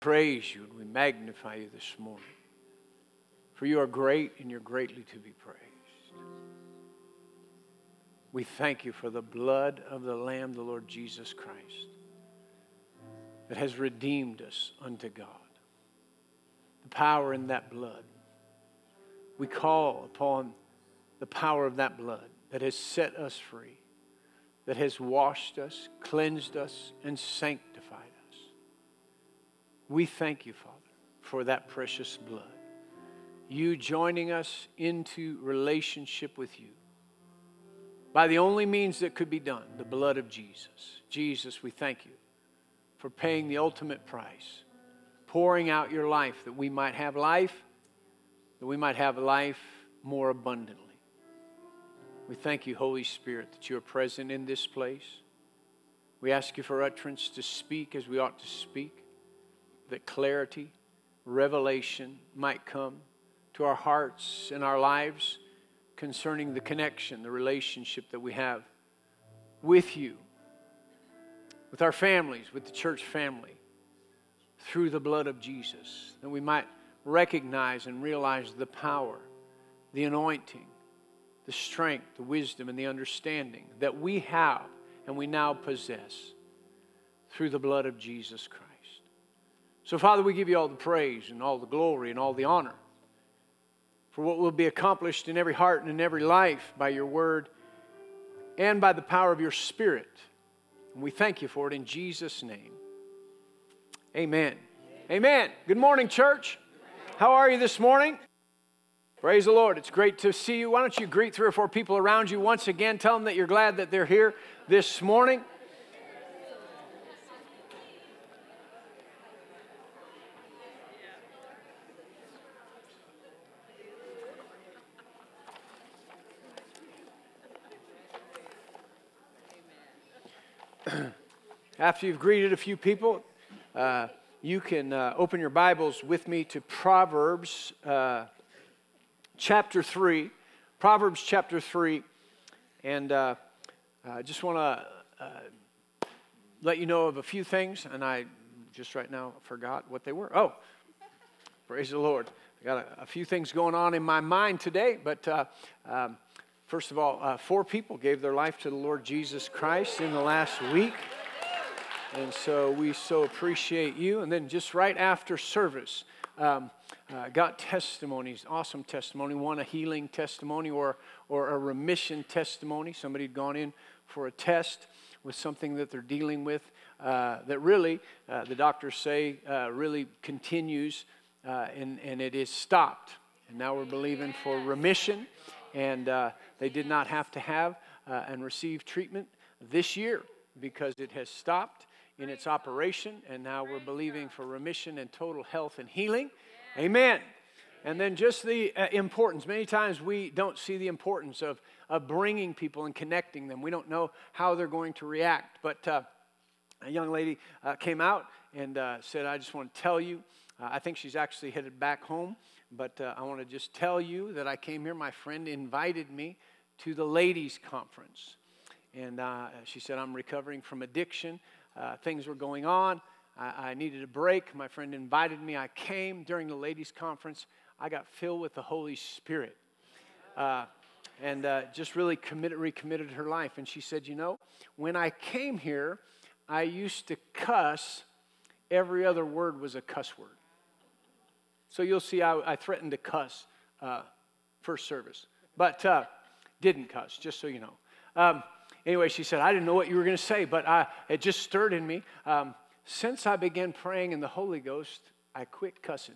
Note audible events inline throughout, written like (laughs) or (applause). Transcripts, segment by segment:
praise you and we magnify you this morning. For you are great and you're greatly to be praised. We thank you for the blood of the Lamb, the Lord Jesus Christ, that has redeemed us unto God. The power in that blood. We call upon the power of that blood that has set us free, that has washed us, cleansed us, and sanctified. We thank you, Father, for that precious blood. You joining us into relationship with you by the only means that could be done the blood of Jesus. Jesus, we thank you for paying the ultimate price, pouring out your life that we might have life, that we might have life more abundantly. We thank you, Holy Spirit, that you are present in this place. We ask you for utterance to speak as we ought to speak, that clarity, revelation might come to our hearts and our lives concerning the connection, the relationship that we have with you, with our families, with the church family, through the blood of Jesus, that we might recognize and realize the power, the anointing, the strength, the wisdom, and the understanding that we have and we now possess through the blood of Jesus Christ. So, Father, we give you all the praise and all the glory and all the honor for what will be accomplished in every heart and in every life by your word and by the power of your spirit. And we thank you for it in Jesus' name. Amen. Amen. Good morning, church. How are you this morning? Praise the Lord. It's great to see you. Why don't you greet three or four people around you once again? Tell them that you're glad that they're here this morning. After you've greeted a few people, uh, you can uh, open your Bibles with me to Proverbs uh, chapter 3. Proverbs chapter 3. And uh, I just want to uh, let you know of a few things, and I just right now forgot what they were. Oh, praise the Lord. I got a, a few things going on in my mind today, but uh, um, first of all, four people gave their life to the Lord Jesus Christ in the last week. And so we so appreciate you. And then just right after service, um, uh, got testimonies, awesome testimony. One a healing testimony or, or a remission testimony. Somebody had gone in for a test with something that they're dealing with uh, that really, uh, the doctors say, uh, really continues uh, and, and it is stopped. And now we're believing for remission. And uh, they did not have to have and receive treatment this year because it has stopped in its operation, and now we're believing for remission and total health and healing. Amen. And then just the uh, importance. Many times we don't see the importance of, of bringing people and connecting them. We don't know how they're going to react. But uh, a young lady uh, came out and uh, said, I just want to tell you. Uh, I think she's actually headed back home. But I want to just tell you that I came here. My friend invited me to the ladies' conference. And she said, I'm recovering from addiction. Uh, things were going on. I, I needed a break. My friend invited me. I came during the ladies' conference. I got filled with the Holy Spirit. Uh, and uh, just really committed, recommitted her life. And she said, You know, when I came here, I used to cuss. Every other word was a cuss word. So you'll see I, I threatened to cuss uh, first service, but uh, didn't cuss, just so you know. Um, anyway, she said, I didn't know what you were going to say, but I, it just stirred in me. Um, since I began praying in the Holy Ghost, I quit cussing.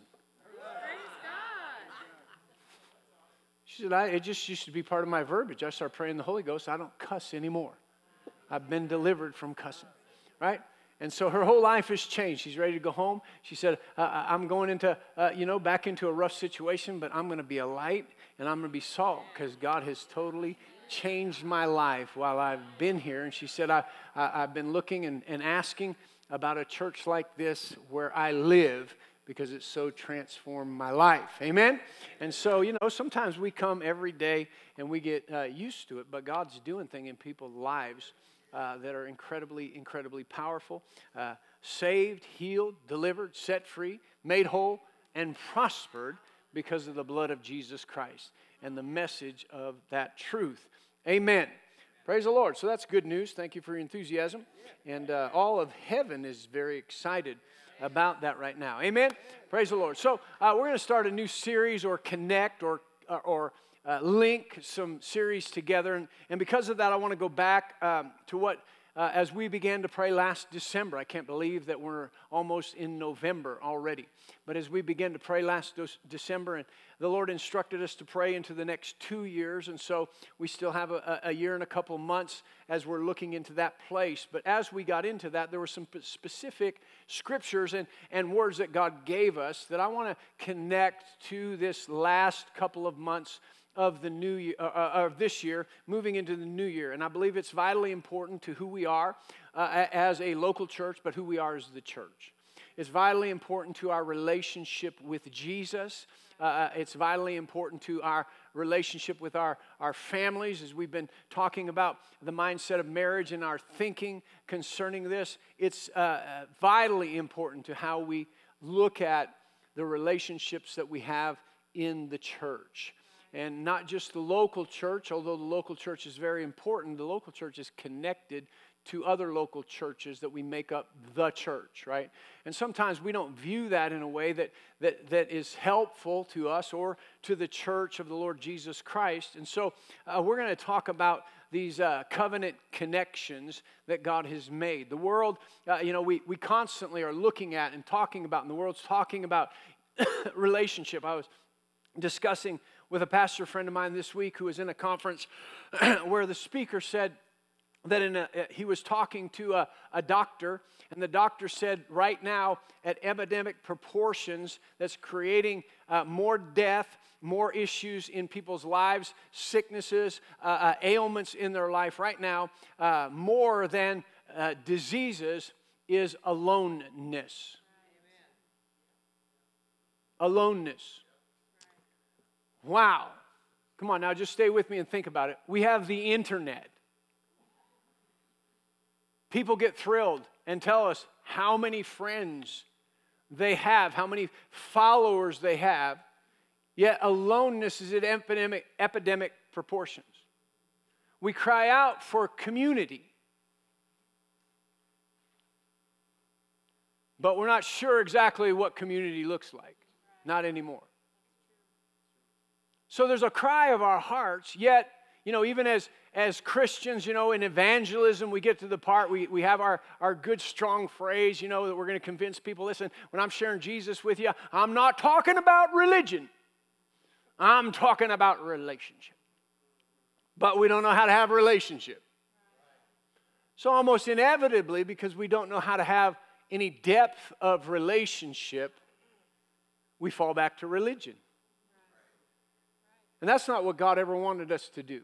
She said, I, it just used to be part of my verbiage. I started praying in the Holy Ghost. I don't cuss anymore. I've been delivered from cussing, right? And so her whole life has changed. She's ready to go home. She said, uh, I'm going into, uh, you know, back into a rough situation, but I'm going to be a light and I'm going to be salt because God has totally changed my life while I've been here. And she said, I, I, have been looking and, and asking about a church like this where I live because it's so transformed my life. Amen? And so, you know, sometimes we come every day and we get uh, used to it, but God's doing things in people's lives uh, that are incredibly, incredibly powerful. Uh, saved, healed, delivered, set free, made whole, and prospered because of the blood of Jesus Christ and the message of that truth. Amen. Praise the Lord. So that's good news. Thank you for your enthusiasm. And uh, all of heaven is very excited about that right now. Amen. Praise the Lord. So uh, we're going to start a new series or connect or, uh, or uh, link some series together. And, and because of that, I want to go back um, to what uh, as we began to pray last December. I can't believe that we're almost in November already. But as we began to pray last December, and the Lord instructed us to pray into the next two years, and so we still have a, a year and a couple months as we're looking into that place. But as we got into that, there were some specific scriptures and, and words that God gave us that I want to connect to this last couple of months of the new year, uh, uh, of this year, moving into the new year. And I believe it's vitally important to who we are uh, as a local church, but who we are as the church. It's vitally important to our relationship with Jesus. Uh, uh, it's vitally important to our relationship with our, our families as we've been talking about the mindset of marriage and our thinking concerning this. It's uh, vitally important to how we look at the relationships that we have in the church and not just the local church, although the local church is very important, the local church is connected to other local churches that we make up the church, right? And sometimes we don't view that in a way that, that, that is helpful to us or to the church of the Lord Jesus Christ. And so uh, we're going to talk about these uh, covenant connections that God has made. The world, uh, you know, we, we constantly are looking at and talking about, and the world's talking about (coughs) relationship. I was discussing with a pastor friend of mine this week who was in a conference (clears throat) where the speaker said that in a, uh, he was talking to a, a doctor, and the doctor said, right now, at epidemic proportions, that's creating uh, more death, more issues in people's lives, sicknesses, uh, uh, ailments in their life right now, uh, more than uh, diseases, is aloneness. Aloneness. Wow. Come on now, just stay with me and think about it. We have the internet. People get thrilled and tell us how many friends they have, how many followers they have, yet aloneness is at epidemic, epidemic proportions. We cry out for community, but we're not sure exactly what community looks like. Not anymore. So there's a cry of our hearts, yet, you know, even as, as Christians, you know, in evangelism, we get to the part, we, we have our, our good, strong phrase, you know, that we're going to convince people listen, when I'm sharing Jesus with you, I'm not talking about religion, I'm talking about relationship. But we don't know how to have relationship. So, almost inevitably, because we don't know how to have any depth of relationship, we fall back to religion. And that's not what God ever wanted us to do.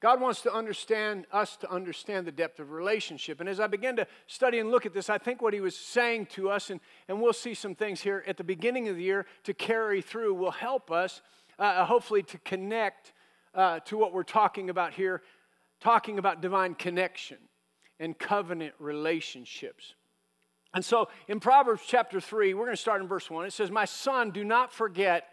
God wants to understand us to understand the depth of relationship. And as I began to study and look at this, I think what he was saying to us, and, and we'll see some things here at the beginning of the year to carry through, will help us, uh, uh hopefully, to connect uh, to what we're talking about here, talking about divine connection and covenant relationships. And so in Proverbs chapter 3, we're going to start in verse 1. It says, My son, do not forget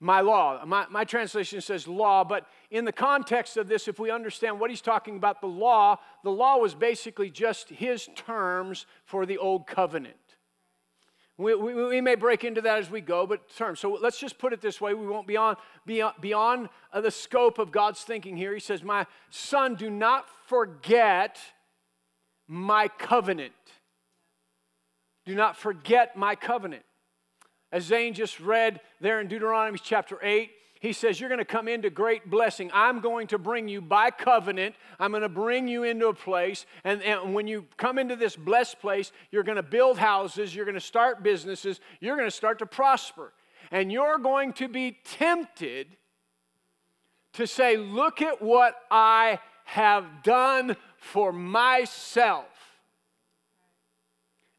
my law. My, my translation says law, but in the context of this, if we understand what he's talking about, the law, the law was basically just his terms for the old covenant. We, we, we, may break into that as we go, but terms. So let's just put it this way. We won't be on, beyond, beyond uh, the scope of God's thinking here. He says, My son, do not forget my covenant. Do not forget my covenant. As Zane just read there in Deuteronomy chapter 8, he says, You're going to come into great blessing. I'm going to bring you by covenant. I'm going to bring you into a place. And, and when you come into this blessed place, you're going to build houses, you're going to start businesses, you're going to start to prosper. And you're going to be tempted to say, Look at what I have done for myself.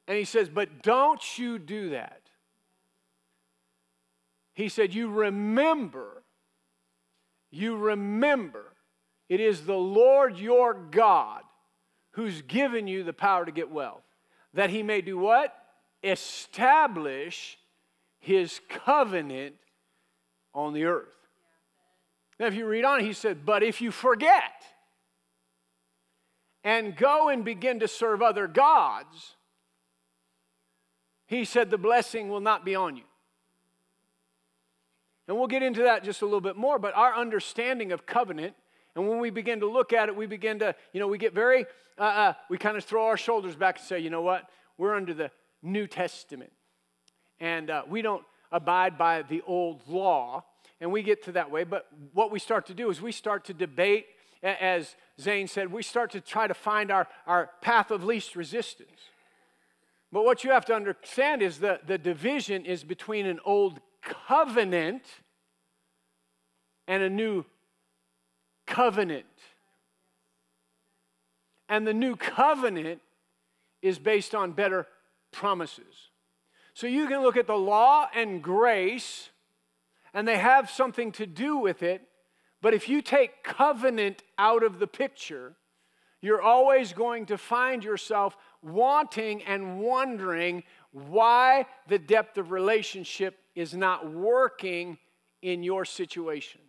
And he says, But don't you do that. He said, You remember, you remember, it is the Lord your God who's given you the power to get wealth. that he may do what? Establish his covenant on the earth. Now, if you read on, he said, But if you forget and go and begin to serve other gods, he said, the blessing will not be on you. And we'll get into that just a little bit more, but our understanding of covenant, and when we begin to look at it, we begin to, you know, we get very, uh, uh, we kind of throw our shoulders back and say, you know what? We're under the New Testament. And uh, we don't abide by the old law. And we get to that way. But what we start to do is we start to debate, as Zane said, we start to try to find our, our path of least resistance. But what you have to understand is that the division is between an old covenant and a new covenant. And the new covenant is based on better promises. So you can look at the law and grace, and they have something to do with it. But if you take covenant out of the picture, you're always going to find yourself wanting and wondering why the depth of relationship is not working in your situation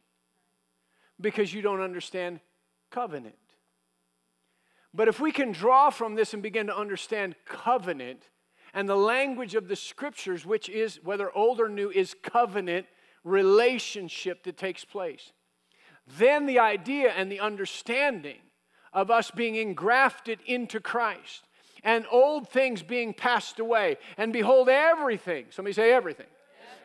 because you don't understand covenant. But if we can draw from this and begin to understand covenant and the language of the scriptures, which is, whether old or new, is covenant relationship that takes place, then the idea and the understanding of us being engrafted into Christ and old things being passed away. And behold, everything, somebody say everything,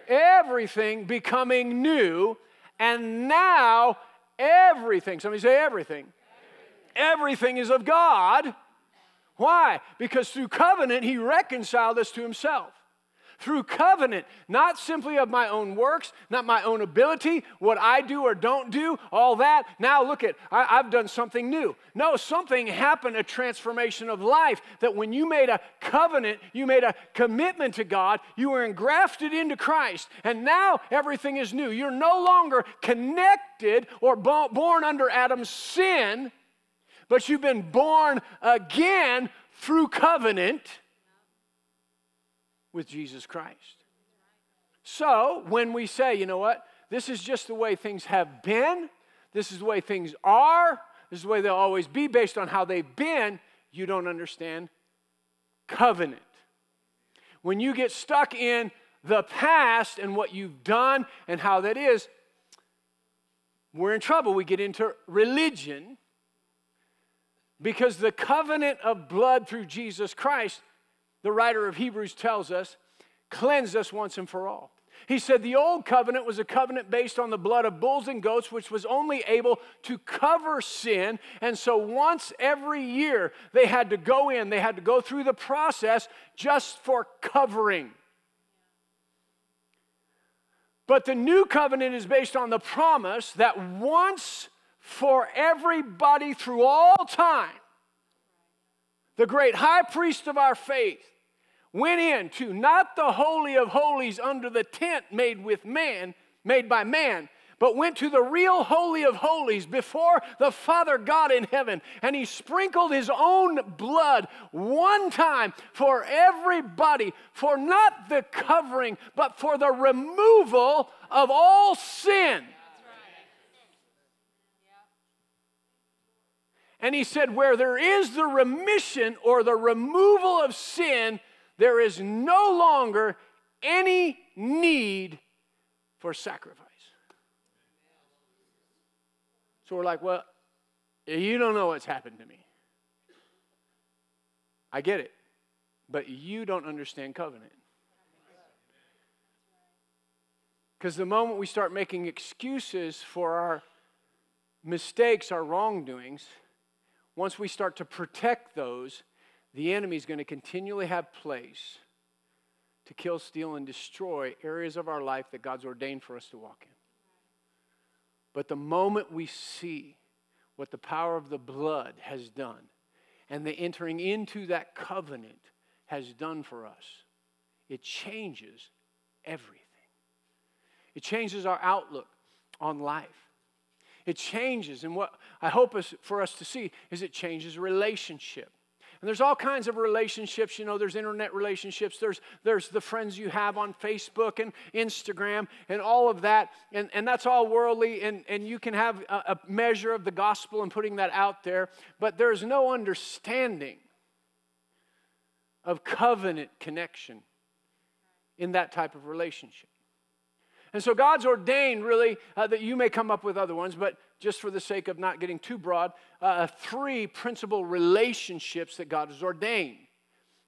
everything becoming new. And now everything, somebody say everything, everything is of God. Why? Because through covenant, He reconciled us to Himself through covenant, not simply of my own works, not my own ability, what I do or don't do, all that. Now look at, I, have done something new. No, something happened, a transformation of life, that when you made a covenant, you made a commitment to God, you were engrafted into Christ, and now everything is new. You're no longer connected or born under Adam's sin, but you've been born again through covenant with Jesus Christ. So when we say, you know what, this is just the way things have been, this is the way things are, this is the way they'll always be based on how they've been, you don't understand covenant. When you get stuck in the past and what you've done and how that is, we're in trouble. We get into religion because the covenant of blood through Jesus Christ the writer of Hebrews tells us, cleanse us once and for all. He said the old covenant was a covenant based on the blood of bulls and goats, which was only able to cover sin. And so once every year, they had to go in, they had to go through the process just for covering. But the new covenant is based on the promise that once for everybody through all time, the great high priest of our faith, went into not the holy of holies under the tent made with man, made by man, but went to the real holy of holies before the Father God in heaven, and he sprinkled his own blood one time for everybody, for not the covering, but for the removal of all sin. And he said, Where there is the remission or the removal of sin, there is no longer any need for sacrifice. So we're like, well, you don't know what's happened to me. I get it. But you don't understand covenant. Because the moment we start making excuses for our mistakes, our wrongdoings, once we start to protect those, the enemy is going to continually have place to kill, steal, and destroy areas of our life that God's ordained for us to walk in. But the moment we see what the power of the blood has done and the entering into that covenant has done for us, it changes everything. It changes our outlook on life. It changes, and what I hope is for us to see is it changes relationship. And there's all kinds of relationships. You know, there's internet relationships, there's, there's the friends you have on Facebook and Instagram and all of that. And, and that's all worldly, and, and you can have a, a measure of the gospel and putting that out there. But there's no understanding of covenant connection in that type of relationship. And so God's ordained, really, uh, that you may come up with other ones, but just for the sake of not getting too broad, uh, three principal relationships that God has ordained.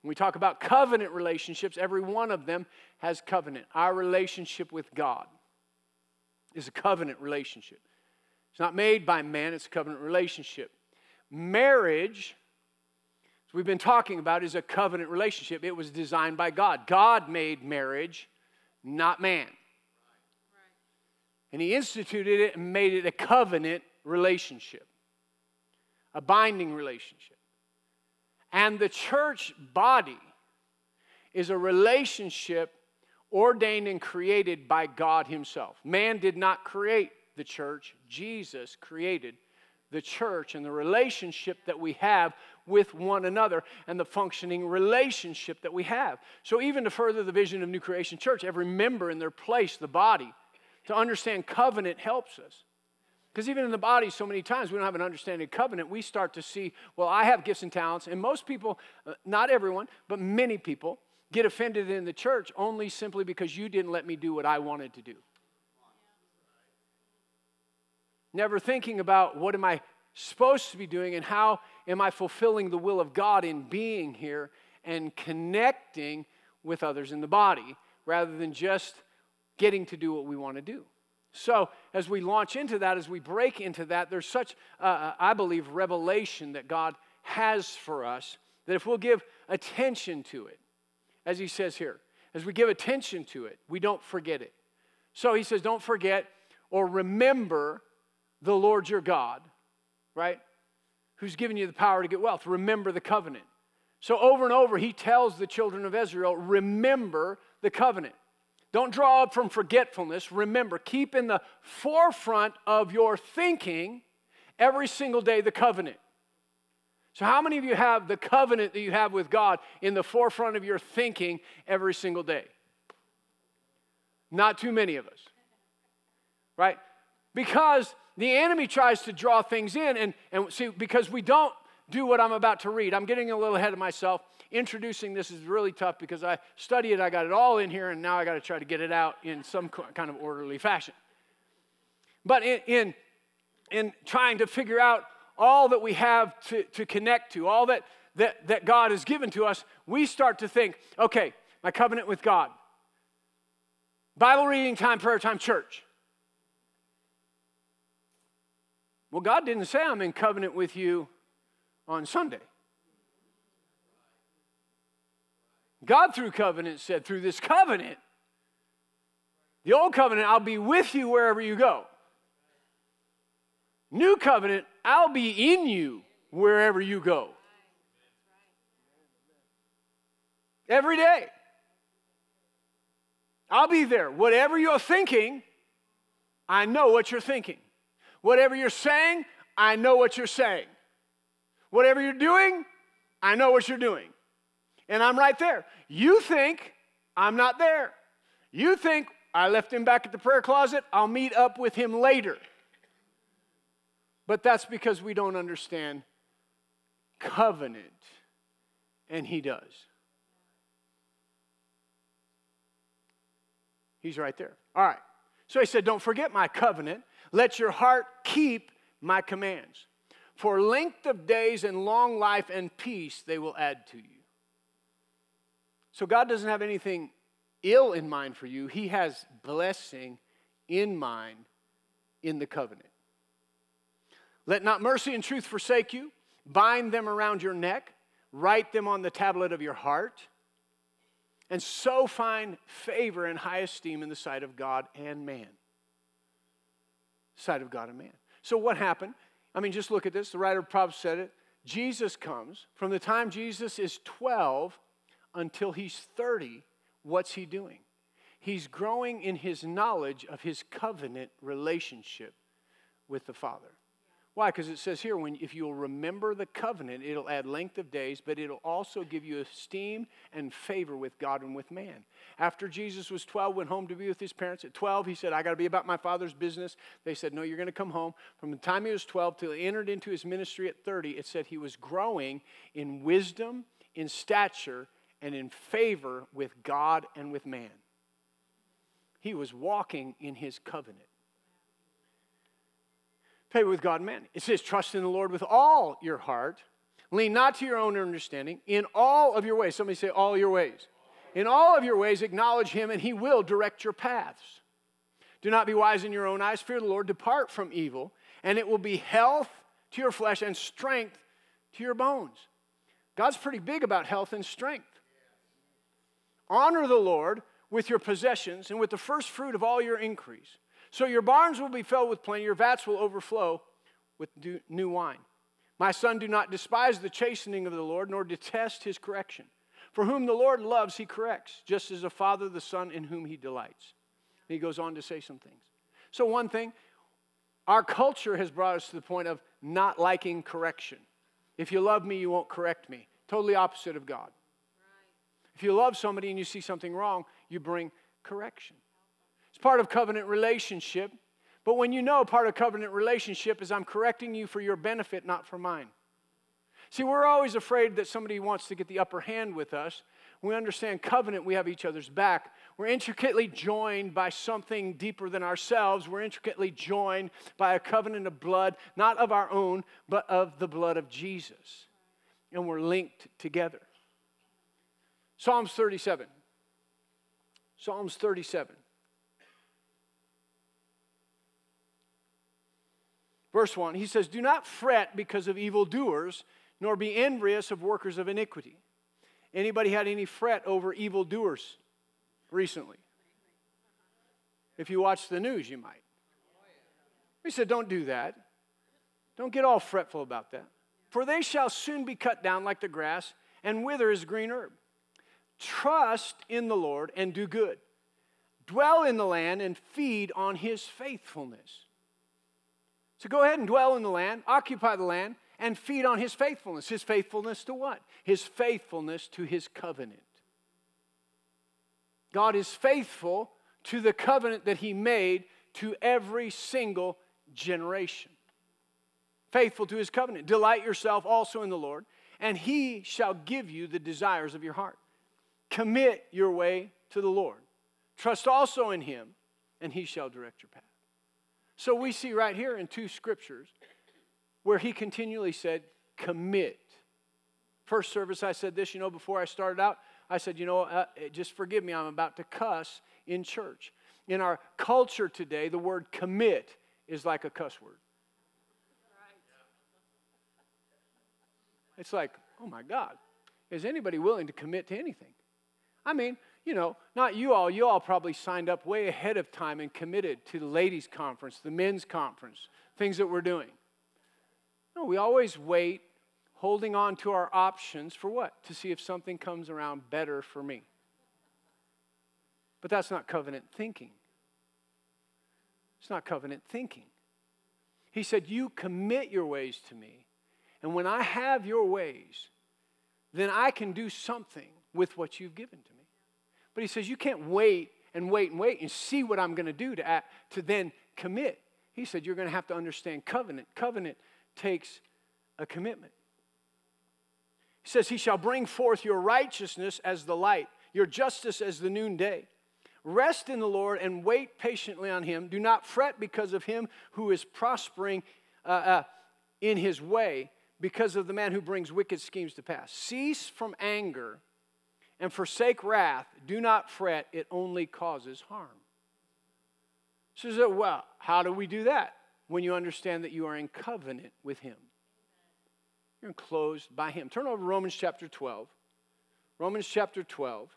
When we talk about covenant relationships, every one of them has covenant. Our relationship with God is a covenant relationship. It's not made by man, it's a covenant relationship. Marriage, as we've been talking about, is a covenant relationship. It was designed by God. God made marriage, not man. And he instituted it and made it a covenant relationship, a binding relationship. And the church body is a relationship ordained and created by God Himself. Man did not create the church, Jesus created the church and the relationship that we have with one another and the functioning relationship that we have. So, even to further the vision of New Creation Church, every member in their place, the body, to understand covenant helps us. Because even in the body, so many times we don't have an understanding of covenant. We start to see, well, I have gifts and talents. And most people, uh, not everyone, but many people, get offended in the church only simply because you didn't let me do what I wanted to do. Never thinking about what am I supposed to be doing and how am I fulfilling the will of God in being here and connecting with others in the body rather than just getting to do what we want to do. So, as we launch into that, as we break into that, there's such, uh, I believe, revelation that God has for us that if we'll give attention to it, as he says here, as we give attention to it, we don't forget it. So he says, don't forget or remember the Lord your God, right? Who's given you the power to get wealth. Remember the covenant. So over and over, he tells the children of Israel, remember the covenant. Don't draw up from forgetfulness. Remember, keep in the forefront of your thinking every single day the covenant. So, how many of you have the covenant that you have with God in the forefront of your thinking every single day? Not too many of us, right? Because the enemy tries to draw things in, and, and see, because we don't do what I'm about to read, I'm getting a little ahead of myself introducing this is really tough because I study it, I got it all in here, and now I got to try to get it out in some kind of orderly fashion. But in, in, in trying to figure out all that we have to, to connect to, all that, that, that God has given to us, we start to think, okay, my covenant with God, Bible reading time, prayer time, church. Well, God didn't say I'm in covenant with you on Sunday. God, through covenant, said, through this covenant, the old covenant, I'll be with you wherever you go. New covenant, I'll be in you wherever you go. Every day. I'll be there. Whatever you're thinking, I know what you're thinking. Whatever you're saying, I know what you're saying. Whatever you're doing, I know what you're doing and I'm right there. You think I'm not there. You think I left him back at the prayer closet, I'll meet up with him later. But that's because we don't understand covenant, and he does. He's right there. All right. So he said, Don't forget my covenant. Let your heart keep my commands. For length of days and long life and peace they will add to you. So God doesn't have anything ill in mind for you, He has blessing in mind in the covenant. Let not mercy and truth forsake you. Bind them around your neck, write them on the tablet of your heart, and so find favor and high esteem in the sight of God and man. Sight of God and man. So, what happened? I mean, just look at this. The writer of Proverbs said it. Jesus comes. From the time Jesus is 12 until he's 30, what's he doing? He's growing in his knowledge of his covenant relationship with the Father. Why? Because it says here, when if you'll remember the covenant, it'll add length of days, but it'll also give you esteem and favor with God and with man. After Jesus was 12, went home to be with his parents. At 12, he said, I got to be about my father's business. They said, No, you're going to come home. From the time he was 12 till he entered into his ministry at 30, it said he was growing in wisdom, in stature, and in favor with God and with man. He was walking in his covenant favor with God and man. It says, trust in the Lord with all your heart. Lean not to your own understanding. In all of your ways, somebody say, all your ways. In all of your ways, acknowledge him, and he will direct your paths. Do not be wise in your own eyes. Fear the Lord. Depart from evil, and it will be health to your flesh and strength to your bones. God's pretty big about health and strength. Honor the Lord with your possessions and with the first fruit of all your increase. So your barns will be filled with plenty, your vats will overflow with new wine. My son, do not despise the chastening of the Lord, nor detest his correction. For whom the Lord loves, he corrects, just as a father the son in whom he delights. And he goes on to say some things. So, one thing, our culture has brought us to the point of not liking correction. If you love me, you won't correct me. Totally opposite of God. Right. If you love somebody and you see something wrong, you bring correction. It's part of covenant relationship. But when you know part of covenant relationship is I'm correcting you for your benefit, not for mine. See, we're always afraid that somebody wants to get the upper hand with us. We understand covenant, we have each other's back. We're intricately joined by something deeper than ourselves. We're intricately joined by a covenant of blood, not of our own, but of the blood of Jesus. And we're linked together. Psalms 37. Psalms 37. Verse 1, he says, Do not fret because of evildoers, nor be envious of workers of iniquity. Anybody had any fret over evildoers recently? If you watch the news, you might. He said, Don't do that. Don't get all fretful about that. For they shall soon be cut down like the grass and wither as green herb. Trust in the Lord and do good. Dwell in the land and feed on his faithfulness. So go ahead and dwell in the land, occupy the land, and feed on his faithfulness. His faithfulness to what? His faithfulness to his covenant. God is faithful to the covenant that he made to every single generation. Faithful to his covenant. Delight yourself also in the Lord, and he shall give you the desires of your heart. Commit your way to the Lord. Trust also in him, and he shall direct your path. So we see right here in two scriptures where he continually said, commit. First service, I said this, you know, before I started out, I said, you know, uh, just forgive me, I'm about to cuss in church. In our culture today, the word commit is like a cuss word. It's like, oh my God, is anybody willing to commit to anything? I mean, you know, not you all, you all probably signed up way ahead of time and committed to the ladies' conference, the men's conference, things that we're doing. No, we always wait, holding on to our options for what? To see if something comes around better for me. But that's not covenant thinking. It's not covenant thinking. He said, You commit your ways to me, and when I have your ways, then I can do something with what you've given to me. But he says, You can't wait and wait and wait and see what I'm going to do to, act, to then commit. He said, You're going to have to understand covenant. Covenant takes a commitment. He says, He shall bring forth your righteousness as the light, your justice as the noonday. Rest in the Lord and wait patiently on Him. Do not fret because of him who is prospering uh, uh, in his way, because of the man who brings wicked schemes to pass. Cease from anger and forsake wrath. Do not fret, it only causes harm. So, well, how do we do that? When you understand that you are in covenant with Him. You're enclosed by Him. Turn over to Romans chapter 12. Romans chapter 12.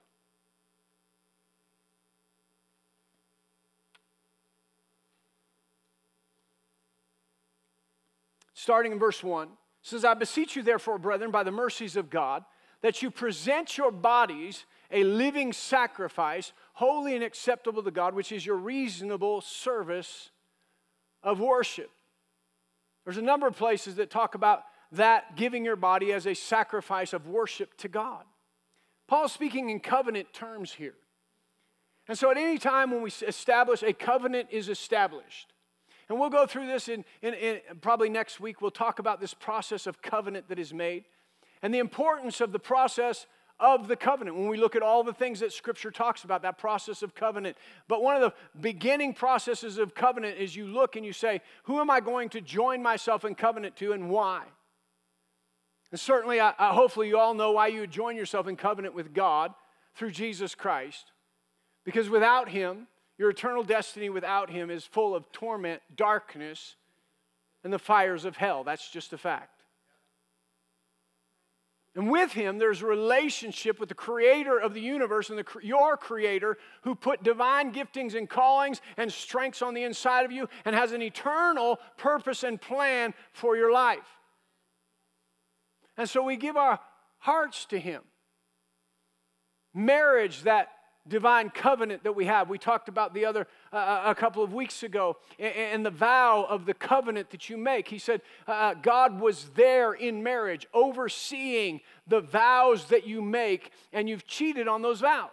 Starting in verse 1 says, I beseech you, therefore, brethren, by the mercies of God that you present your bodies a living sacrifice, holy and acceptable to God, which is your reasonable service of worship. There's a number of places that talk about that giving your body as a sacrifice of worship to God. Paul's speaking in covenant terms here. And so, at any time when we establish a covenant is established, and we'll go through this in, in, in, probably next week, we'll talk about this process of covenant that is made and the importance of the process of the covenant when we look at all the things that Scripture talks about, that process of covenant. But one of the beginning processes of covenant is you look and you say, Who am I going to join myself in covenant to and why? And certainly, I, I, hopefully, you all know why you would join yourself in covenant with God through Jesus Christ. Because without Him, your eternal destiny without Him is full of torment, darkness, and the fires of hell. That's just a fact. And with him, there's a relationship with the creator of the universe and the, your creator who put divine giftings and callings and strengths on the inside of you and has an eternal purpose and plan for your life. And so we give our hearts to him. Marriage, that divine covenant that we have. We talked about the other uh, uh a couple of weeks ago and the vow of the covenant that you make. He said uh, uh, God was there in marriage, overseeing the vows that you make, and you've cheated on those vows.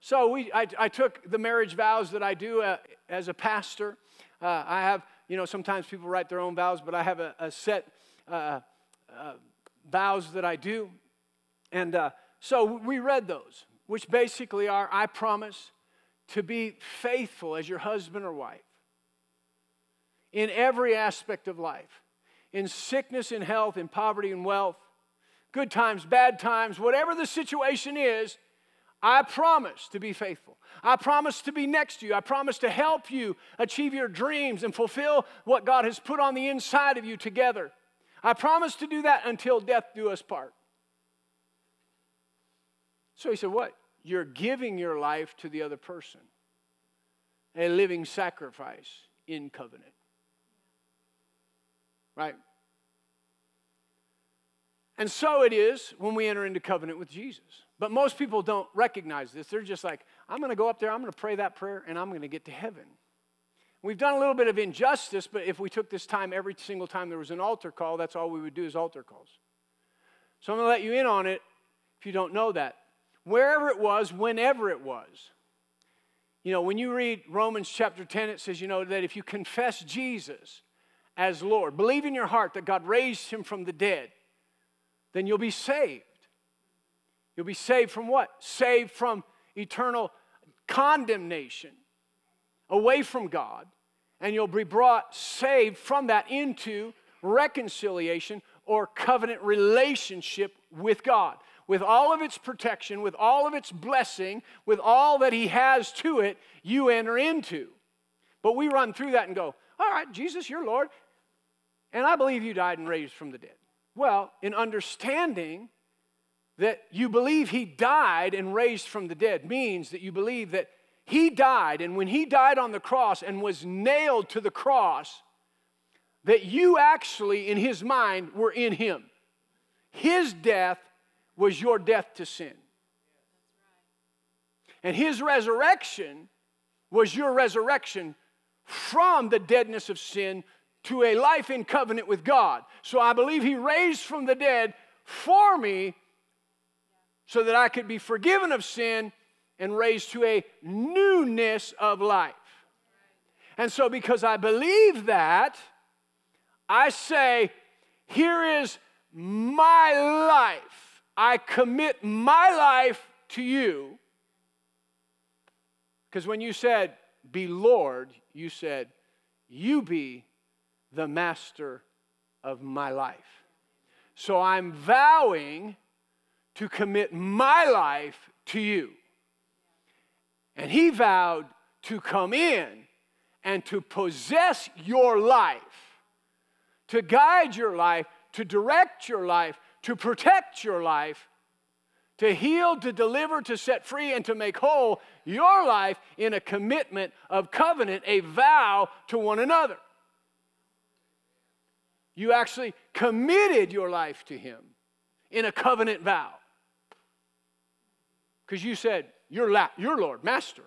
So we, I, I took the marriage vows that I do uh, as a pastor. Uh, I have, you know, sometimes people write their own vows, but I have a, a set vows that I do. And so we read those which basically are I promise to be faithful as your husband or wife in every aspect of life in sickness, and health, in poverty, and wealth, good times, bad times, whatever the situation is. I promise to be faithful. I promise to be next to you. I promise to help you achieve your dreams and fulfill what God has put on the inside of you together. I promise to do that until death do us part. So he said, What? You're giving your life to the other person, a living sacrifice in covenant. Right? And so it is when we enter into covenant with Jesus. But most people don't recognize this. They're just like, I'm going to go up there, I'm going to pray that prayer, and I'm going to get to heaven. We've done a little bit of injustice, but if we took this time every single time there was an altar call, that's all we would do is altar calls. So I'm going to let you in on it if you don't know that wherever it was, whenever it was. You know, when you read Romans chapter 10, it says, you know, that if you confess Jesus as Lord, believe in your heart that God raised him from the dead, then you'll be saved. You'll be saved from what? Saved from eternal condemnation, away from God, and you'll be brought saved from that into reconciliation or covenant relationship with God with all of its protection, with all of its blessing, with all that He has to it, you enter into. But we run through that and go, All right, Jesus, you're Lord, and I believe you died and raised from the dead. Well, in understanding that you believe He died and raised from the dead means that you believe that He died, and when He died on the cross and was nailed to the cross, that you actually, in His mind, were in Him. His death was your death to sin. And his resurrection was your resurrection from the deadness of sin to a life in covenant with God. So I believe he raised from the dead for me so that I could be forgiven of sin and raised to a newness of life. And so, because I believe that, I say, Here is my life. I commit my life to you. Because when you said, be Lord, you said, you be the master of my life. So I'm vowing to commit my life to you. And he vowed to come in and to possess your life, to guide your life, to direct your life, to protect your life, to heal, to deliver, to set free, and to make whole your life in a commitment of covenant, a vow to one another. You actually committed your life to Him in a covenant vow. Because you said, you're, la- you're Lord, Master.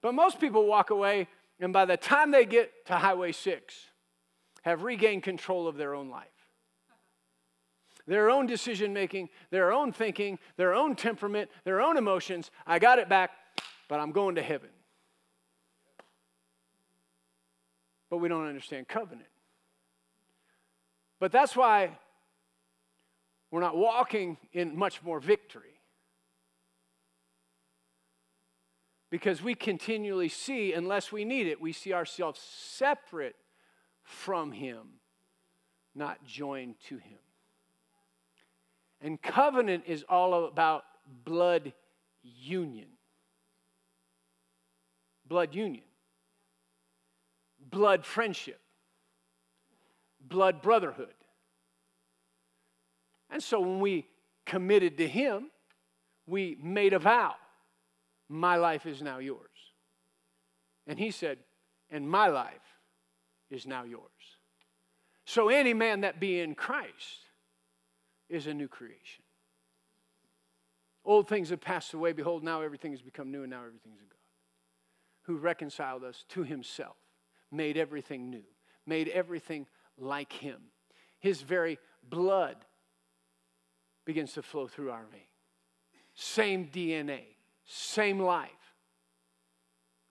But most people walk away, and by the time they get to Highway 6, have regained control of their own life. Their own decision making, their own thinking, their own temperament, their own emotions. I got it back, but I'm going to heaven. But we don't understand covenant. But that's why we're not walking in much more victory. Because we continually see, unless we need it, we see ourselves separate from Him, not joined to Him. And covenant is all about blood union. Blood union. Blood friendship. Blood brotherhood. And so when we committed to Him, we made a vow My life is now yours. And He said, And my life is now yours. So any man that be in Christ is a new creation. Old things have passed away. Behold, now everything has become new, and now everything is a God who reconciled us to Himself, made everything new, made everything like Him. His very blood begins to flow through our veins. Same DNA, same life.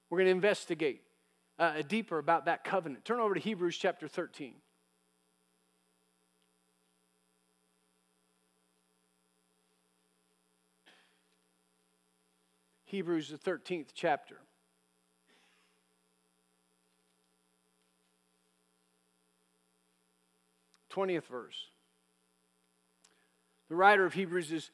We're going to investigate uh, deeper about that covenant. Turn over to Hebrews chapter 13. Hebrews, the 13th chapter. Twentieth verse. The writer of Hebrews is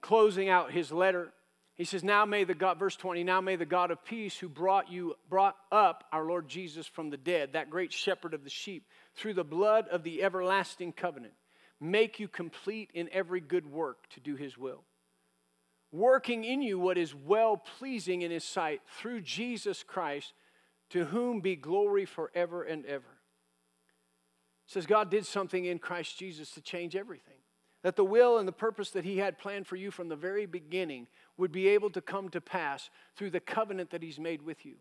closing out his letter. He says, Now may the God, verse 20, now may the God of peace who brought you, brought up our Lord Jesus from the dead, that great shepherd of the sheep, through the blood of the everlasting covenant, make you complete in every good work to do his will. Working in you what is well pleasing in his sight through Jesus Christ, to whom be glory forever and ever. It says God did something in Christ Jesus to change everything that the will and the purpose that He had planned for you from the very beginning would be able to come to pass through the covenant that He's made with you.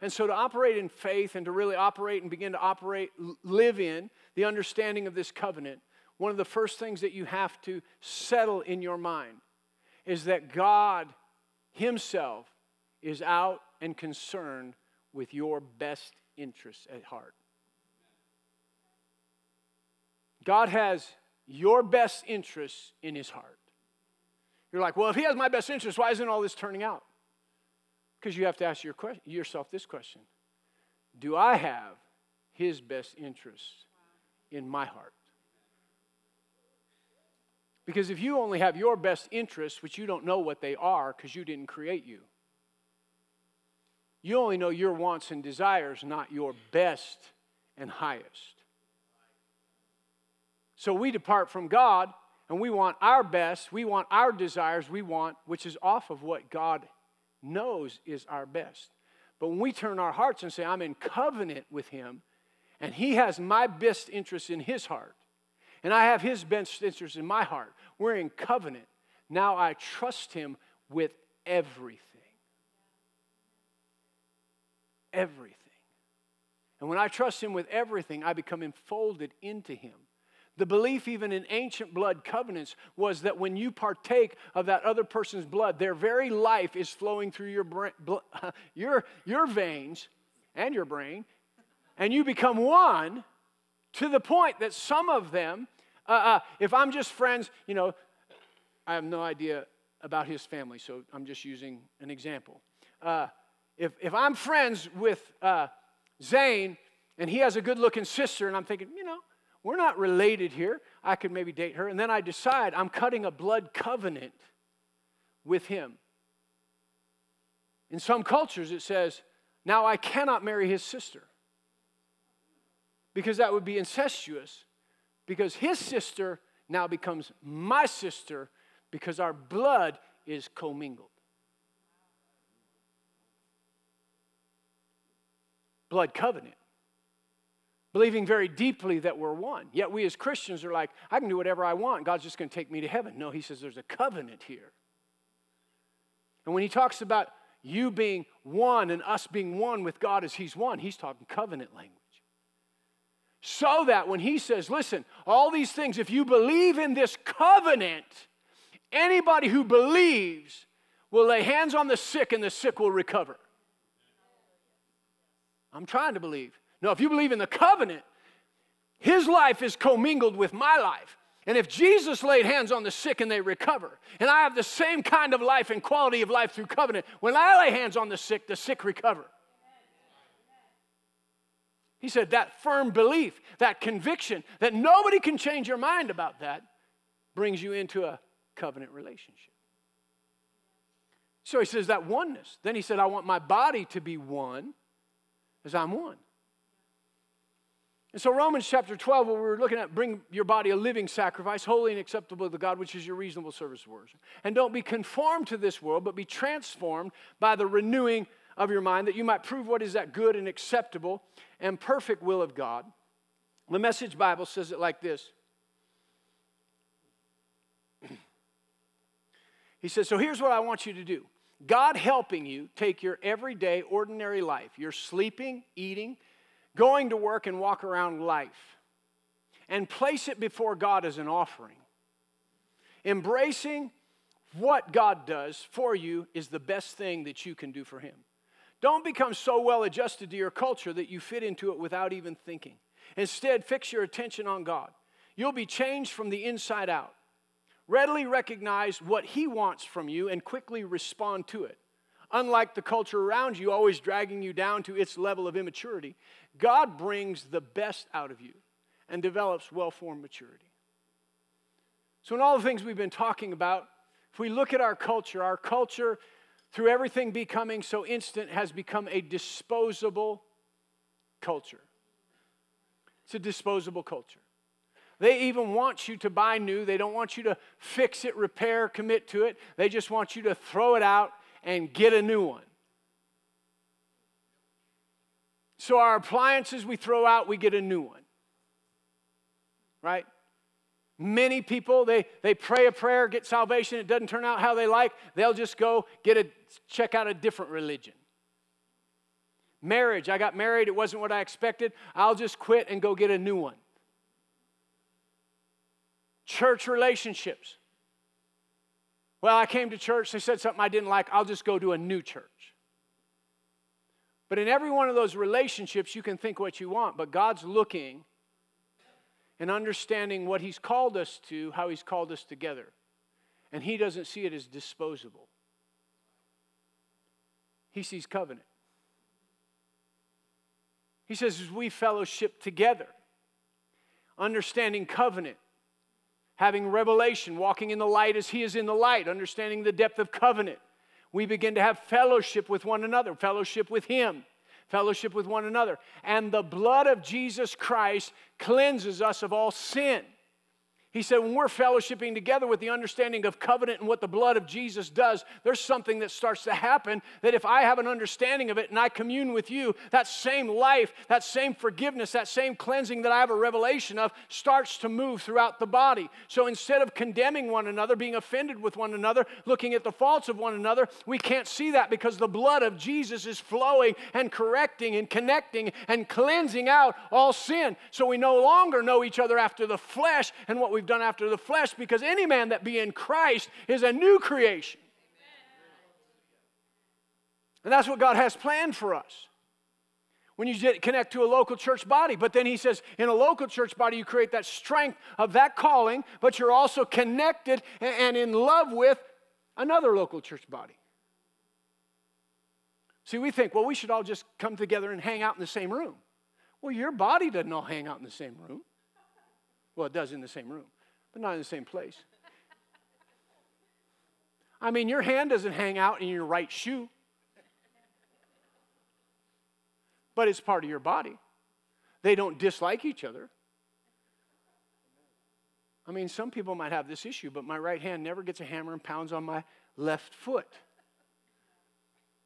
And so, to operate in faith and to really operate and begin to operate, live in the understanding of this covenant, one of the first things that you have to settle in your mind is that God Himself is out and concerned with your best interests at heart. God has your best interests in his heart. You're like, well, if he has my best interests, why isn't all this turning out? Because you have to ask your que- yourself this question Do I have his best interests in my heart? Because if you only have your best interests, which you don't know what they are because you didn't create you, you only know your wants and desires, not your best and highest. So we depart from God and we want our best, we want our desires, we want, which is off of what God knows is our best. But when we turn our hearts and say, I'm in covenant with Him, and He has my best interest in His heart, and I have His best interest in my heart, we're in covenant. Now I trust Him with everything. Everything. And when I trust Him with everything, I become enfolded into Him. The belief, even in ancient blood covenants, was that when you partake of that other person's blood, their very life is flowing through your, brain, (laughs) your, your veins and your brain, and you become one to the point that some of them, uh, uh, if I'm just friends, you know, I have no idea about his family, so I'm just using an example. Uh, if, if I'm friends with uh, Zane and he has a good looking sister, and I'm thinking, you know, we're not related here. I could maybe date her. And then I decide I'm cutting a blood covenant with him. In some cultures, it says, now I cannot marry his sister because that would be incestuous, because his sister now becomes my sister because our blood is commingled. Blood covenant believing very deeply that we're one. Yet we as Christians are like, I can do whatever I want. God's just going to take me to heaven. No, he says there's a covenant here. And when he talks about you being one and us being one with God as he's one, he's talking covenant language. So that when he says, listen, all these things, if you believe in this covenant, anybody who believes will lay hands on the sick and the sick will recover. I'm trying to believe. No, if you believe in the covenant, his life is commingled with my life. And if Jesus laid hands on the sick and they recover, and I have the same kind of life and quality of life through covenant, when I lay hands on the sick, the sick recover. He said that firm belief, that conviction that nobody can change your mind about that brings you into a covenant relationship. So he says that oneness. Then he said, I want my body to be one as I'm one. And so, Romans chapter 12, what we were looking at, bring your body a living sacrifice, holy and acceptable to God, which is your reasonable service of worship. And don't be conformed to this world, but be transformed by the renewing of your mind, that you might prove what is that good and acceptable and perfect will of God. The Message Bible says it like this (clears throat) He says, So here's what I want you to do God helping you take your everyday, ordinary life, your sleeping, eating, going to work and walk around life and place it before God as an offering. Embracing what God does for you is the best thing that you can do for Him. Don't become so well adjusted to your culture that you fit into it without even thinking. Instead, fix your attention on God. You'll be changed from the inside out. Readily recognize what He wants from you and quickly respond to it. Unlike the culture around you, always dragging you down to its level of immaturity, God brings the best out of you and develops well formed maturity. So, in all the things we've been talking about, if we look at our culture, our culture, through everything becoming so instant, has become a disposable culture. It's a disposable culture. They even want you to buy new. They don't want you to fix it, repair, commit to it. They just want you to throw it out and get a new one. So our appliances we throw out, we get a new one. Right? Many people, they, they pray a prayer, get salvation, it doesn't turn out how they like, they'll just go get a check out a different religion. Marriage, I got married, it wasn't what I expected. I'll just quit and go get a new one. Church relationships. Well, I came to church, they said something I didn't like, I'll just go to a new church. But in every one of those relationships, you can think what you want, but God's looking and understanding what He's called us to, how He's called us together. And He doesn't see it as disposable, He sees covenant. He says, as we fellowship together, understanding covenant, having revelation, walking in the light as He is in the light, understanding the depth of covenant, we begin to have fellowship with one another, fellowship with Him, fellowship with one another. And the blood of Jesus Christ cleanses us of all sin. He said, when we're fellowshipping together with the understanding of covenant and what the blood of Jesus does, there's something that starts to happen that if I have an understanding of it and I commune with you, that same life, that same forgiveness, that same cleansing that I have a revelation of starts to move throughout the body. So instead of condemning one another, being offended with one another, looking at the faults of one another, we can't see that because the blood of Jesus is flowing and correcting and connecting and cleansing out all sin. So we no longer know each other after the flesh and what we've done after the flesh, because any man that be in Christ is a new creation. And that's what God has planned for us. When you connect to a local church body, but then he says, in a local church body, you create that strength of that calling, but you're also connected and in love with another local church body. See, we think, well, we should all just come together and hang out in the same room. Well, your body doesn't all hang out in the same room. Well, it does in the same room but not in the same place. I mean, your hand doesn't hang out in your right shoe, but it's part of your body. They don't dislike each other. I mean, some people might have this issue, but my right hand never gets a hammer and pounds on my left foot.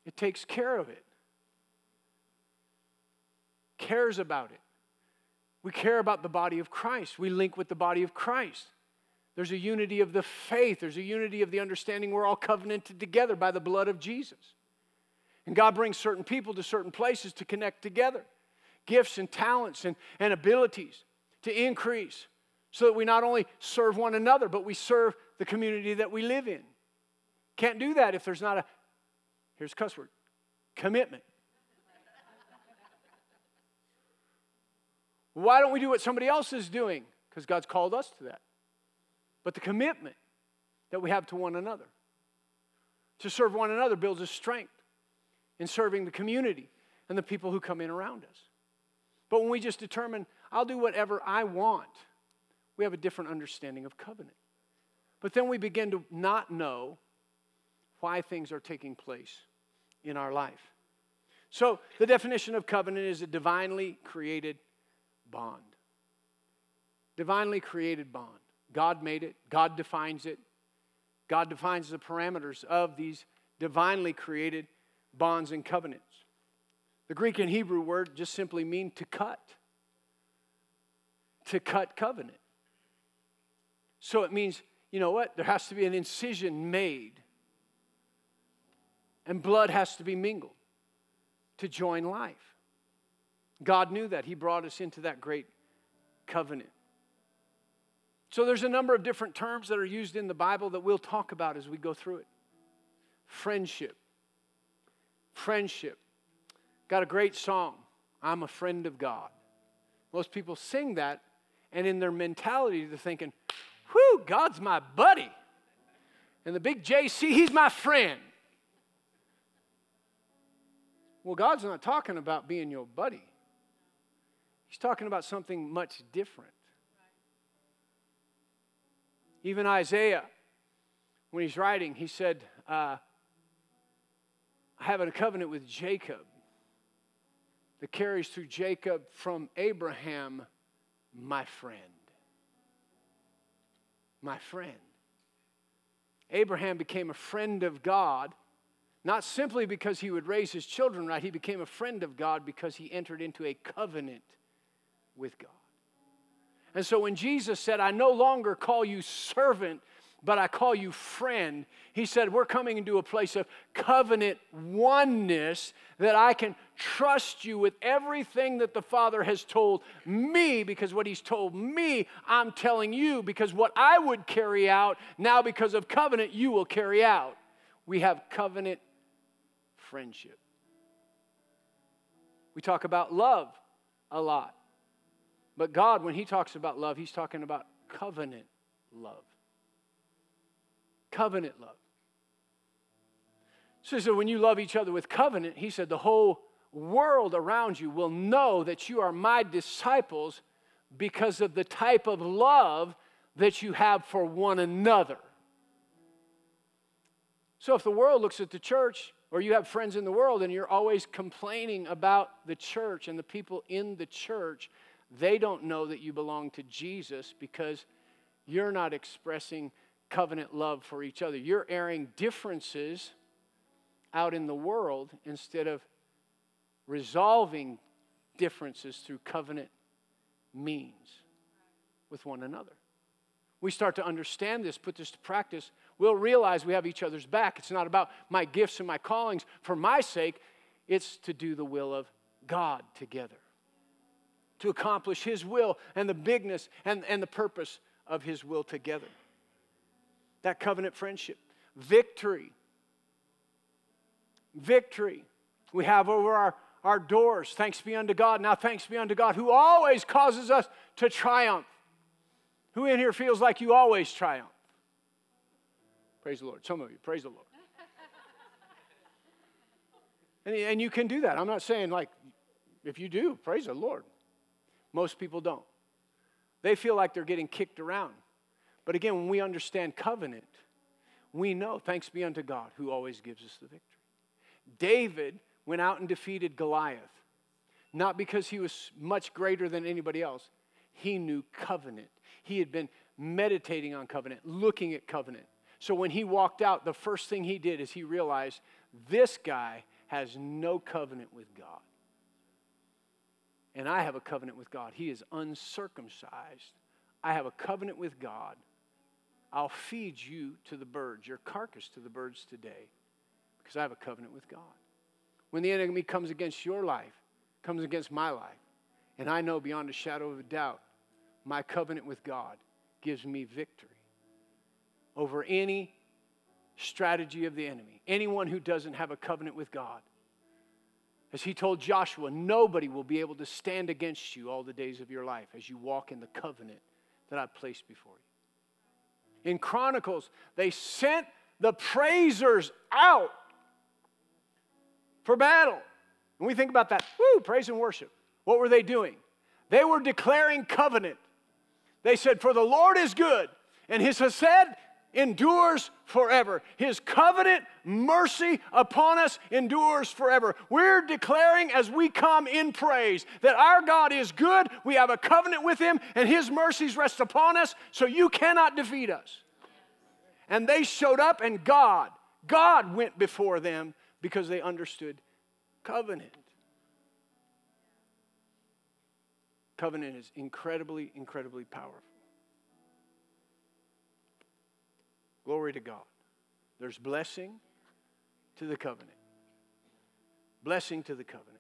It takes care of it, cares about it. We care about the body of Christ. We link with the body of Christ. There's a unity of the faith, there's a unity of the understanding we're all covenanted together by the blood of Jesus. And God brings certain people to certain places to connect together. gifts and talents and, and abilities to increase so that we not only serve one another, but we serve the community that we live in. Can't do that if there's not a, here's a cuss word, commitment. Why don't we do what somebody else is doing? Because God's called us to that. But the commitment that we have to one another, to serve one another, builds us strength in serving the community and the people who come in around us. But when we just determine, I'll do whatever I want, we have a different understanding of covenant. But then we begin to not know why things are taking place in our life. So, the definition of covenant is a divinely created bond. Divinely created bond. God made it, God defines it. God defines the parameters of these divinely created bonds and covenants. The Greek and Hebrew word just simply mean to cut. To cut covenant. So it means, you know what? There has to be an incision made, and blood has to be mingled to join life. God knew that. He brought us into that great covenant. So there's a number of different terms that are used in the Bible that we'll talk about as we go through it. Friendship. Friendship. Got a great song, I'm a friend of God. Most people sing that, and in their mentality, they're thinking, whew, God's my buddy. And the big JC, he's my friend. Well, God's not talking about being your buddy. He's talking about something much different. Even Isaiah, when he's writing, he said, uh, I have a covenant with Jacob that carries through Jacob from Abraham, my friend. My friend. Abraham became a friend of God, not simply because he would raise his children right, he became a friend of God because he entered into a covenant with God. And so when Jesus said, I no longer call you servant, but I call you friend, he said, We're coming into a place of covenant oneness that I can trust you with everything that the Father has told me, because what he's told me, I'm telling you, because what I would carry out, now because of covenant, you will carry out. We have covenant friendship. We talk about love a lot. But God, when He talks about love, He's talking about covenant love. Covenant love. So, so when you love each other with covenant, He said, the whole world around you will know that you are my disciples because of the type of love that you have for one another. So if the world looks at the church, or you have friends in the world and you're always complaining about the church and the people in the church, they don't know that you belong to Jesus because you're not expressing covenant love for each other. You're airing differences out in the world instead of resolving differences through covenant means with one another. We start to understand this, put this to practice, we'll realize we have each other's back. It's not about my gifts and my callings for my sake, it's to do the will of God together to accomplish His will and the bigness and, and the purpose of His will together. That covenant friendship. Victory. Victory we have over our, our doors. Thanks be unto God. Now, thanks be unto God who always causes us to triumph. Who in here feels like you always triumph? Praise the Lord. Some of you, praise the Lord. and, and you can do that. I'm not saying like if you do, praise the Lord. Most people don't. They feel like they're getting kicked around. But again, when we understand covenant, we know, thanks be unto God who always gives us the victory. David went out and defeated Goliath, not because he was much greater than anybody else. He knew covenant. He had been meditating on covenant, looking at covenant. So when he walked out, the first thing he did is he realized this guy has no covenant with God and I have a covenant with God. He is uncircumcised. I have a covenant with God. I'll feed you to the birds, your carcass to the birds today, because I have a covenant with God. When the enemy comes against your life, comes against my life, And I know beyond a shadow of a doubt, my covenant with God gives me victory over any strategy of the enemy. Anyone who doesn't have a covenant with God. As he told Joshua, nobody will be able to stand against you all the days of your life as you walk in the covenant that I've placed before you. In Chronicles, they sent the praisers out for battle. And we think about that, woo, praise and worship. What were they doing? They were declaring covenant. They said, For the Lord is good, and his hesed endures forever. His covenant mercy upon us endures forever. We're declaring as we come in praise that our God is good, we have a covenant with him, and his mercies rest upon us, so you cannot defeat us. And they showed up, and God, God went before them because they understood covenant. Covenant is incredibly, incredibly powerful. Glory to God. There's blessing to the covenant. Blessing to the covenant.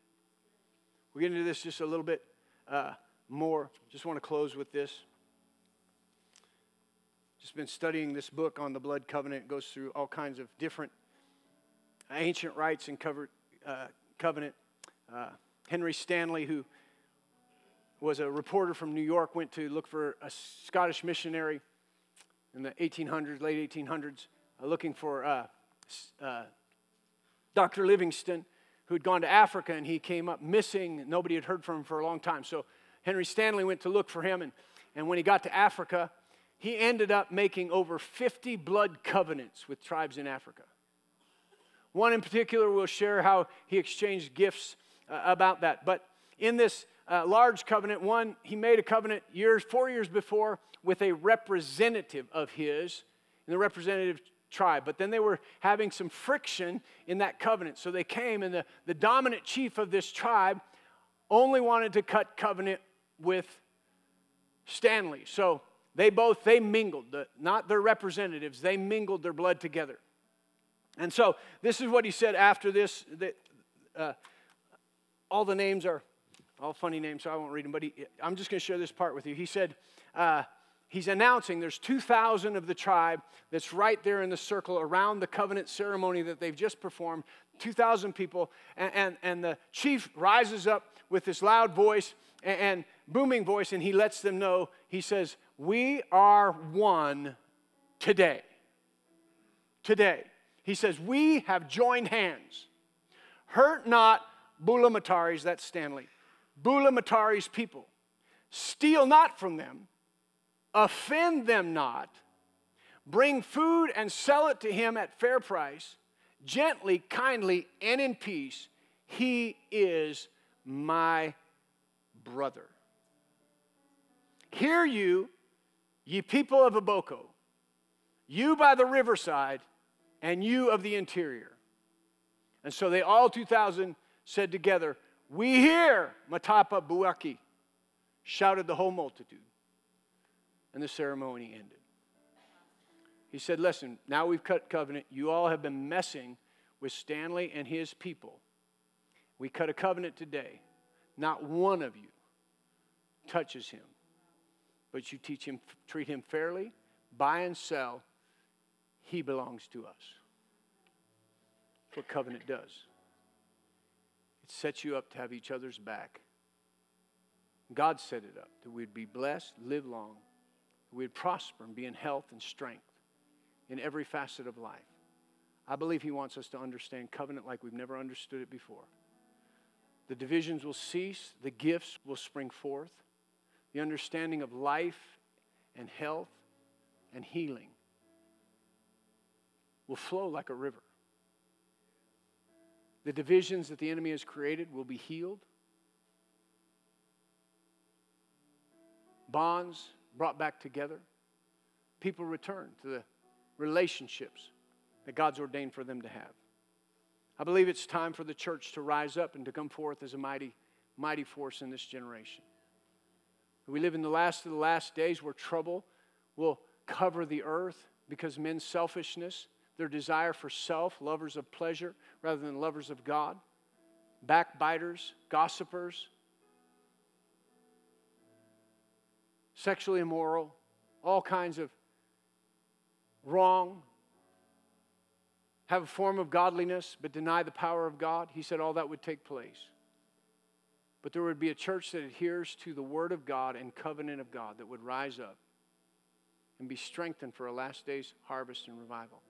We'll get into this just a little bit uh, more. Just want to close with this. Just been studying this book on the blood covenant. It goes through all kinds of different ancient rites and covered, uh, covenant. Uh, Henry Stanley, who was a reporter from New York, went to look for a Scottish missionary in the 1800s, late 1800s, uh, looking for uh, uh, Dr. Livingstone, who had gone to Africa and he came up missing. Nobody had heard from him for a long time. So Henry Stanley went to look for him, and, and when he got to Africa, he ended up making over 50 blood covenants with tribes in Africa. One in particular will share how he exchanged gifts uh, about that. But in this uh, large covenant, one, he made a covenant years, four years before with a representative of his in the representative tribe. But then they were having some friction in that covenant. So they came, and the, the dominant chief of this tribe only wanted to cut covenant with Stanley. So they both, they mingled, the, not their representatives, they mingled their blood together. And so this is what he said after this. That, uh, all the names are all funny names, so I won't read them, but he, I'm just going to share this part with you. He said, uh, he's announcing there's 2,000 of the tribe that's right there in the circle around the covenant ceremony that they've just performed, 2,000 people, and, and, and, the chief rises up with this loud voice and, and booming voice, and he lets them know, he says, We are one today. Today. He says, We have joined hands. Hurt not Bulamatari's, that's Stanley. Bulamatari's people. Steal not from them, offend them not, bring food and sell it to him at fair price, gently, kindly, and in peace. He is my brother. Hear you, ye people of Aboko, you by the riverside, and you of the interior. And so they all 2,000 said together, We hear, Matapa Buaki, shouted the whole multitude. And the ceremony ended. He said, Listen, now we've cut covenant. You all have been messing with Stanley and his people. We cut a covenant today. Not one of you touches him, but you teach him, treat him fairly, buy and sell. He belongs to us. That's what covenant does. It sets you up to have each other's back. God set it up that we'd be blessed, live long, we'd prosper and be in health and strength in every facet of life. I believe He wants us to understand covenant like we've never understood it before. The divisions will cease, the gifts will spring forth, the understanding of life and health and healing will flow like a river. The divisions that the enemy has created will be healed. Bonds brought back together. People return to the relationships that God's ordained for them to have. I believe it's time for the church to rise up and to come forth as a mighty, mighty force in this generation. We live in the last of the last days where trouble will cover the earth because men's selfishness their desire for self, lovers of pleasure rather than lovers of God, backbiters, gossipers, sexually immoral, all kinds of wrong, have a form of godliness but deny the power of God, he said all that would take place. But there would be a church that adheres to the Word of God and covenant of God that would rise up and be strengthened for a last day's harvest and revival.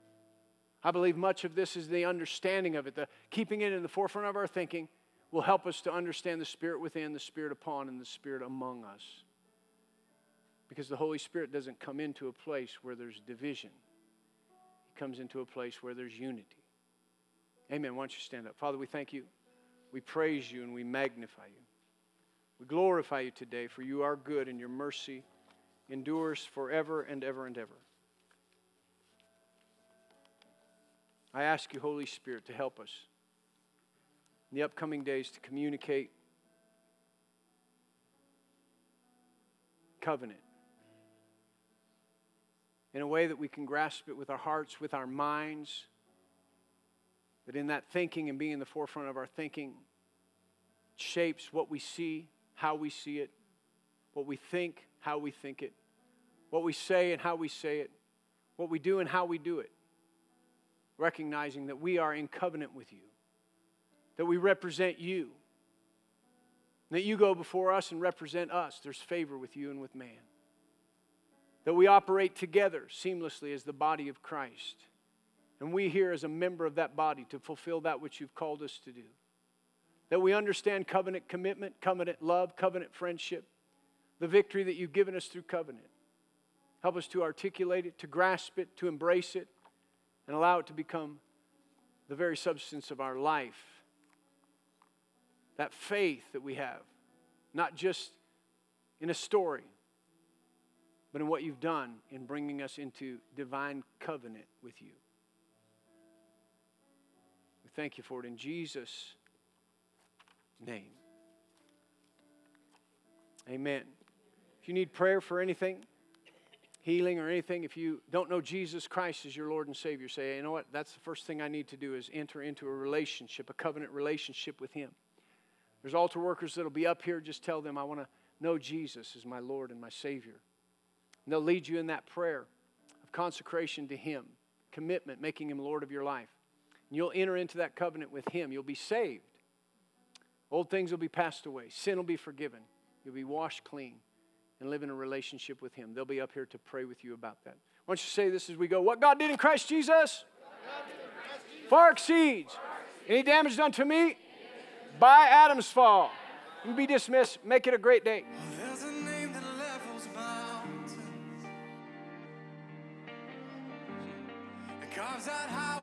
I believe much of this is the understanding of it, the keeping it in the forefront of our thinking will help us to understand the Spirit within, the Spirit upon, and the Spirit among us. Because the Holy Spirit doesn't come into a place where there's division, He comes into a place where there's unity. Amen. Why don't you stand up? Father, we thank you. We praise you and we magnify you. We glorify you today, for you are good and your mercy endures forever and ever and ever. I ask you, Holy Spirit, to help us in the upcoming days to communicate covenant in a way that we can grasp it with our hearts, with our minds, that in that thinking and being in the forefront of our thinking shapes what we see, how we see it, what we think, how we think it, what we say and how we say it, what we do and how we do it, recognizing that we are in covenant with you that we represent you. That you go before us and represent us. There's favor with you and with man. That we operate together seamlessly as the body of Christ. And we here, as a member of that body, to fulfill that which you've called us to do. That we understand covenant commitment, covenant love, covenant friendship, the victory that you've given us through covenant. Help us to articulate it, to grasp it, to embrace it, and allow it to become the very substance of our life that faith that we have, not just in a story, but in what you've done in bringing us into divine covenant with you. We thank you for it in Jesus' name. Amen. If you need prayer for anything, healing or anything, if you don't know Jesus Christ as your Lord and Savior, say, you know what? That's the first thing I need to do is enter into a relationship, a covenant relationship with Him. There's altar workers that'll be up here. Just tell them, I want to know Jesus as my Lord and my Savior. And they'll lead you in that prayer of consecration to Him, commitment, making Him Lord of your life. And you'll enter into that covenant with Him. You'll be saved. Old things will be passed away, sin will be forgiven. You'll be washed clean and live in a relationship with Him. They'll be up here to pray with you about that. Why don't you say this as we go? What God did in Christ Jesus, far exceeds any damage done to me by Adam's fall. You be dismissed. Make it a great day. out high.